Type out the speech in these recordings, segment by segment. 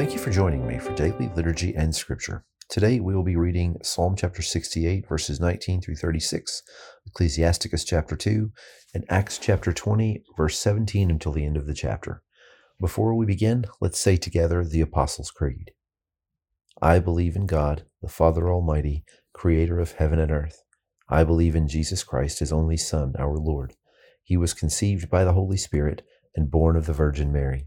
Thank you for joining me for daily liturgy and scripture. Today we will be reading Psalm chapter 68, verses 19 through 36, Ecclesiasticus chapter 2, and Acts chapter 20, verse 17 until the end of the chapter. Before we begin, let's say together the Apostles' Creed. I believe in God, the Father Almighty, creator of heaven and earth. I believe in Jesus Christ, his only Son, our Lord. He was conceived by the Holy Spirit and born of the Virgin Mary.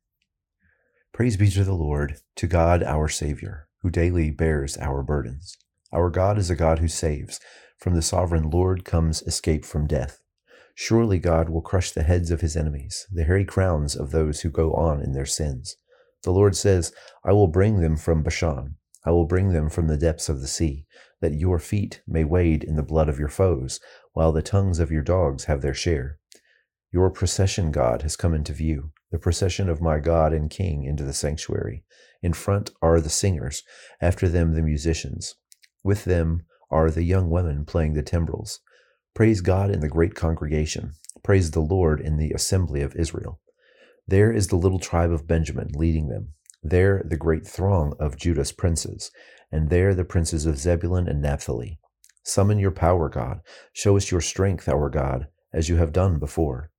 Praise be to the Lord, to God our Savior, who daily bears our burdens. Our God is a God who saves. From the sovereign Lord comes escape from death. Surely God will crush the heads of his enemies, the hairy crowns of those who go on in their sins. The Lord says, I will bring them from Bashan. I will bring them from the depths of the sea, that your feet may wade in the blood of your foes, while the tongues of your dogs have their share. Your procession, God, has come into view, the procession of my God and King into the sanctuary. In front are the singers, after them the musicians. With them are the young women playing the timbrels. Praise God in the great congregation. Praise the Lord in the assembly of Israel. There is the little tribe of Benjamin leading them. There the great throng of Judah's princes, and there the princes of Zebulun and Naphtali. Summon your power, God. Show us your strength, our God, as you have done before.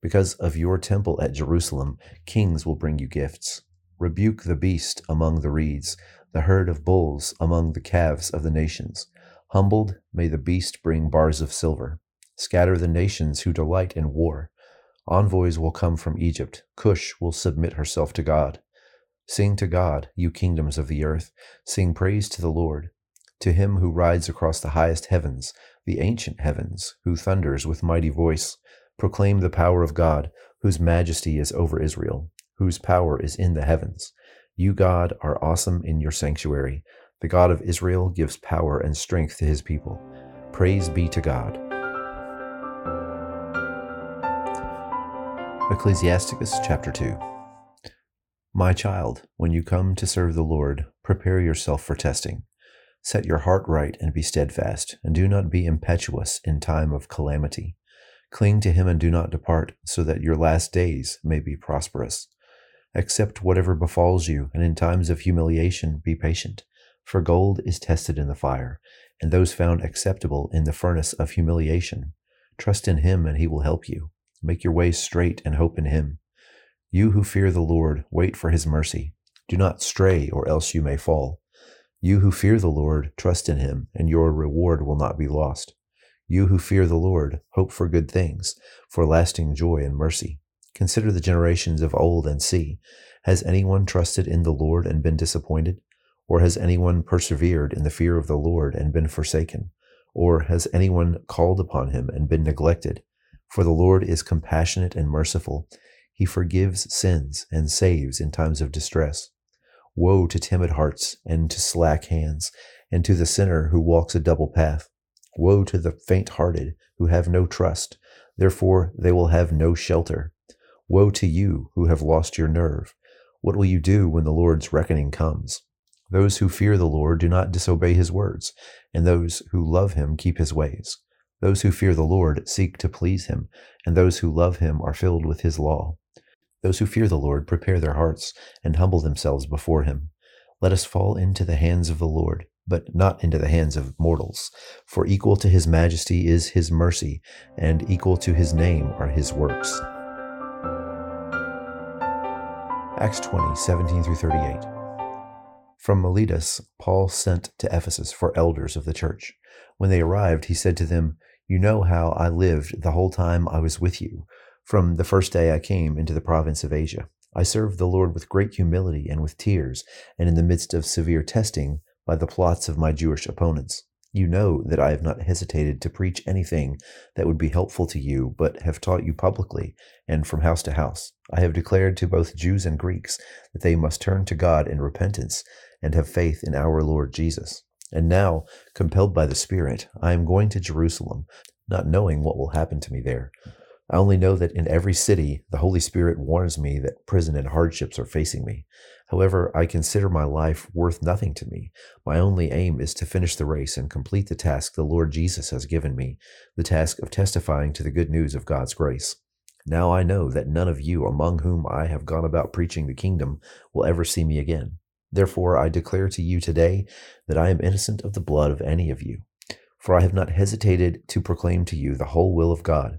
Because of your temple at Jerusalem, kings will bring you gifts. Rebuke the beast among the reeds, the herd of bulls among the calves of the nations. Humbled, may the beast bring bars of silver. Scatter the nations who delight in war. Envoys will come from Egypt. Cush will submit herself to God. Sing to God, you kingdoms of the earth. Sing praise to the Lord. To him who rides across the highest heavens, the ancient heavens, who thunders with mighty voice. Proclaim the power of God, whose majesty is over Israel, whose power is in the heavens. You, God, are awesome in your sanctuary. The God of Israel gives power and strength to his people. Praise be to God. Ecclesiasticus chapter 2 My child, when you come to serve the Lord, prepare yourself for testing. Set your heart right and be steadfast, and do not be impetuous in time of calamity. Cling to him and do not depart, so that your last days may be prosperous. Accept whatever befalls you, and in times of humiliation be patient. For gold is tested in the fire, and those found acceptable in the furnace of humiliation. Trust in him, and he will help you. Make your way straight and hope in him. You who fear the Lord, wait for his mercy. Do not stray, or else you may fall. You who fear the Lord, trust in him, and your reward will not be lost. You who fear the Lord, hope for good things, for lasting joy and mercy. Consider the generations of old and see. Has anyone trusted in the Lord and been disappointed? Or has anyone persevered in the fear of the Lord and been forsaken? Or has anyone called upon him and been neglected? For the Lord is compassionate and merciful. He forgives sins and saves in times of distress. Woe to timid hearts and to slack hands, and to the sinner who walks a double path Woe to the faint hearted who have no trust, therefore they will have no shelter. Woe to you who have lost your nerve. What will you do when the Lord's reckoning comes? Those who fear the Lord do not disobey his words, and those who love him keep his ways. Those who fear the Lord seek to please him, and those who love him are filled with his law. Those who fear the Lord prepare their hearts and humble themselves before him. Let us fall into the hands of the Lord but not into the hands of mortals. For equal to his majesty is his mercy, and equal to his name are his works. Acts 20, 17 through 38. From Miletus, Paul sent to Ephesus for elders of the church. When they arrived, he said to them, You know how I lived the whole time I was with you, from the first day I came into the province of Asia. I served the Lord with great humility and with tears, and in the midst of severe testing by the plots of my Jewish opponents. You know that I have not hesitated to preach anything that would be helpful to you, but have taught you publicly and from house to house. I have declared to both Jews and Greeks that they must turn to God in repentance and have faith in our Lord Jesus. And now, compelled by the Spirit, I am going to Jerusalem, not knowing what will happen to me there. I only know that in every city the Holy Spirit warns me that prison and hardships are facing me. However, I consider my life worth nothing to me. My only aim is to finish the race and complete the task the Lord Jesus has given me, the task of testifying to the good news of God's grace. Now I know that none of you among whom I have gone about preaching the kingdom will ever see me again. Therefore, I declare to you today that I am innocent of the blood of any of you, for I have not hesitated to proclaim to you the whole will of God.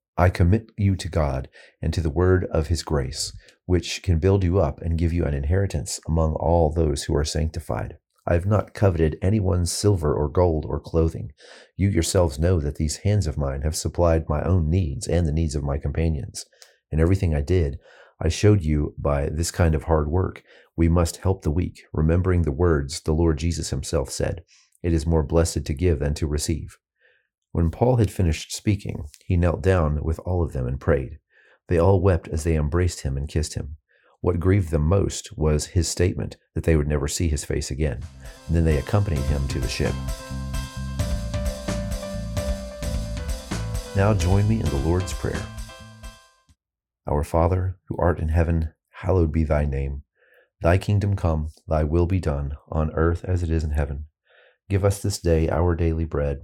I commit you to God and to the word of his grace, which can build you up and give you an inheritance among all those who are sanctified. I have not coveted anyone's silver or gold or clothing. You yourselves know that these hands of mine have supplied my own needs and the needs of my companions. In everything I did, I showed you by this kind of hard work, we must help the weak, remembering the words the Lord Jesus himself said, It is more blessed to give than to receive. When Paul had finished speaking, he knelt down with all of them and prayed. They all wept as they embraced him and kissed him. What grieved them most was his statement that they would never see his face again. And then they accompanied him to the ship. Now join me in the Lord's Prayer. Our Father, who art in heaven, hallowed be thy name. Thy kingdom come, thy will be done, on earth as it is in heaven. Give us this day our daily bread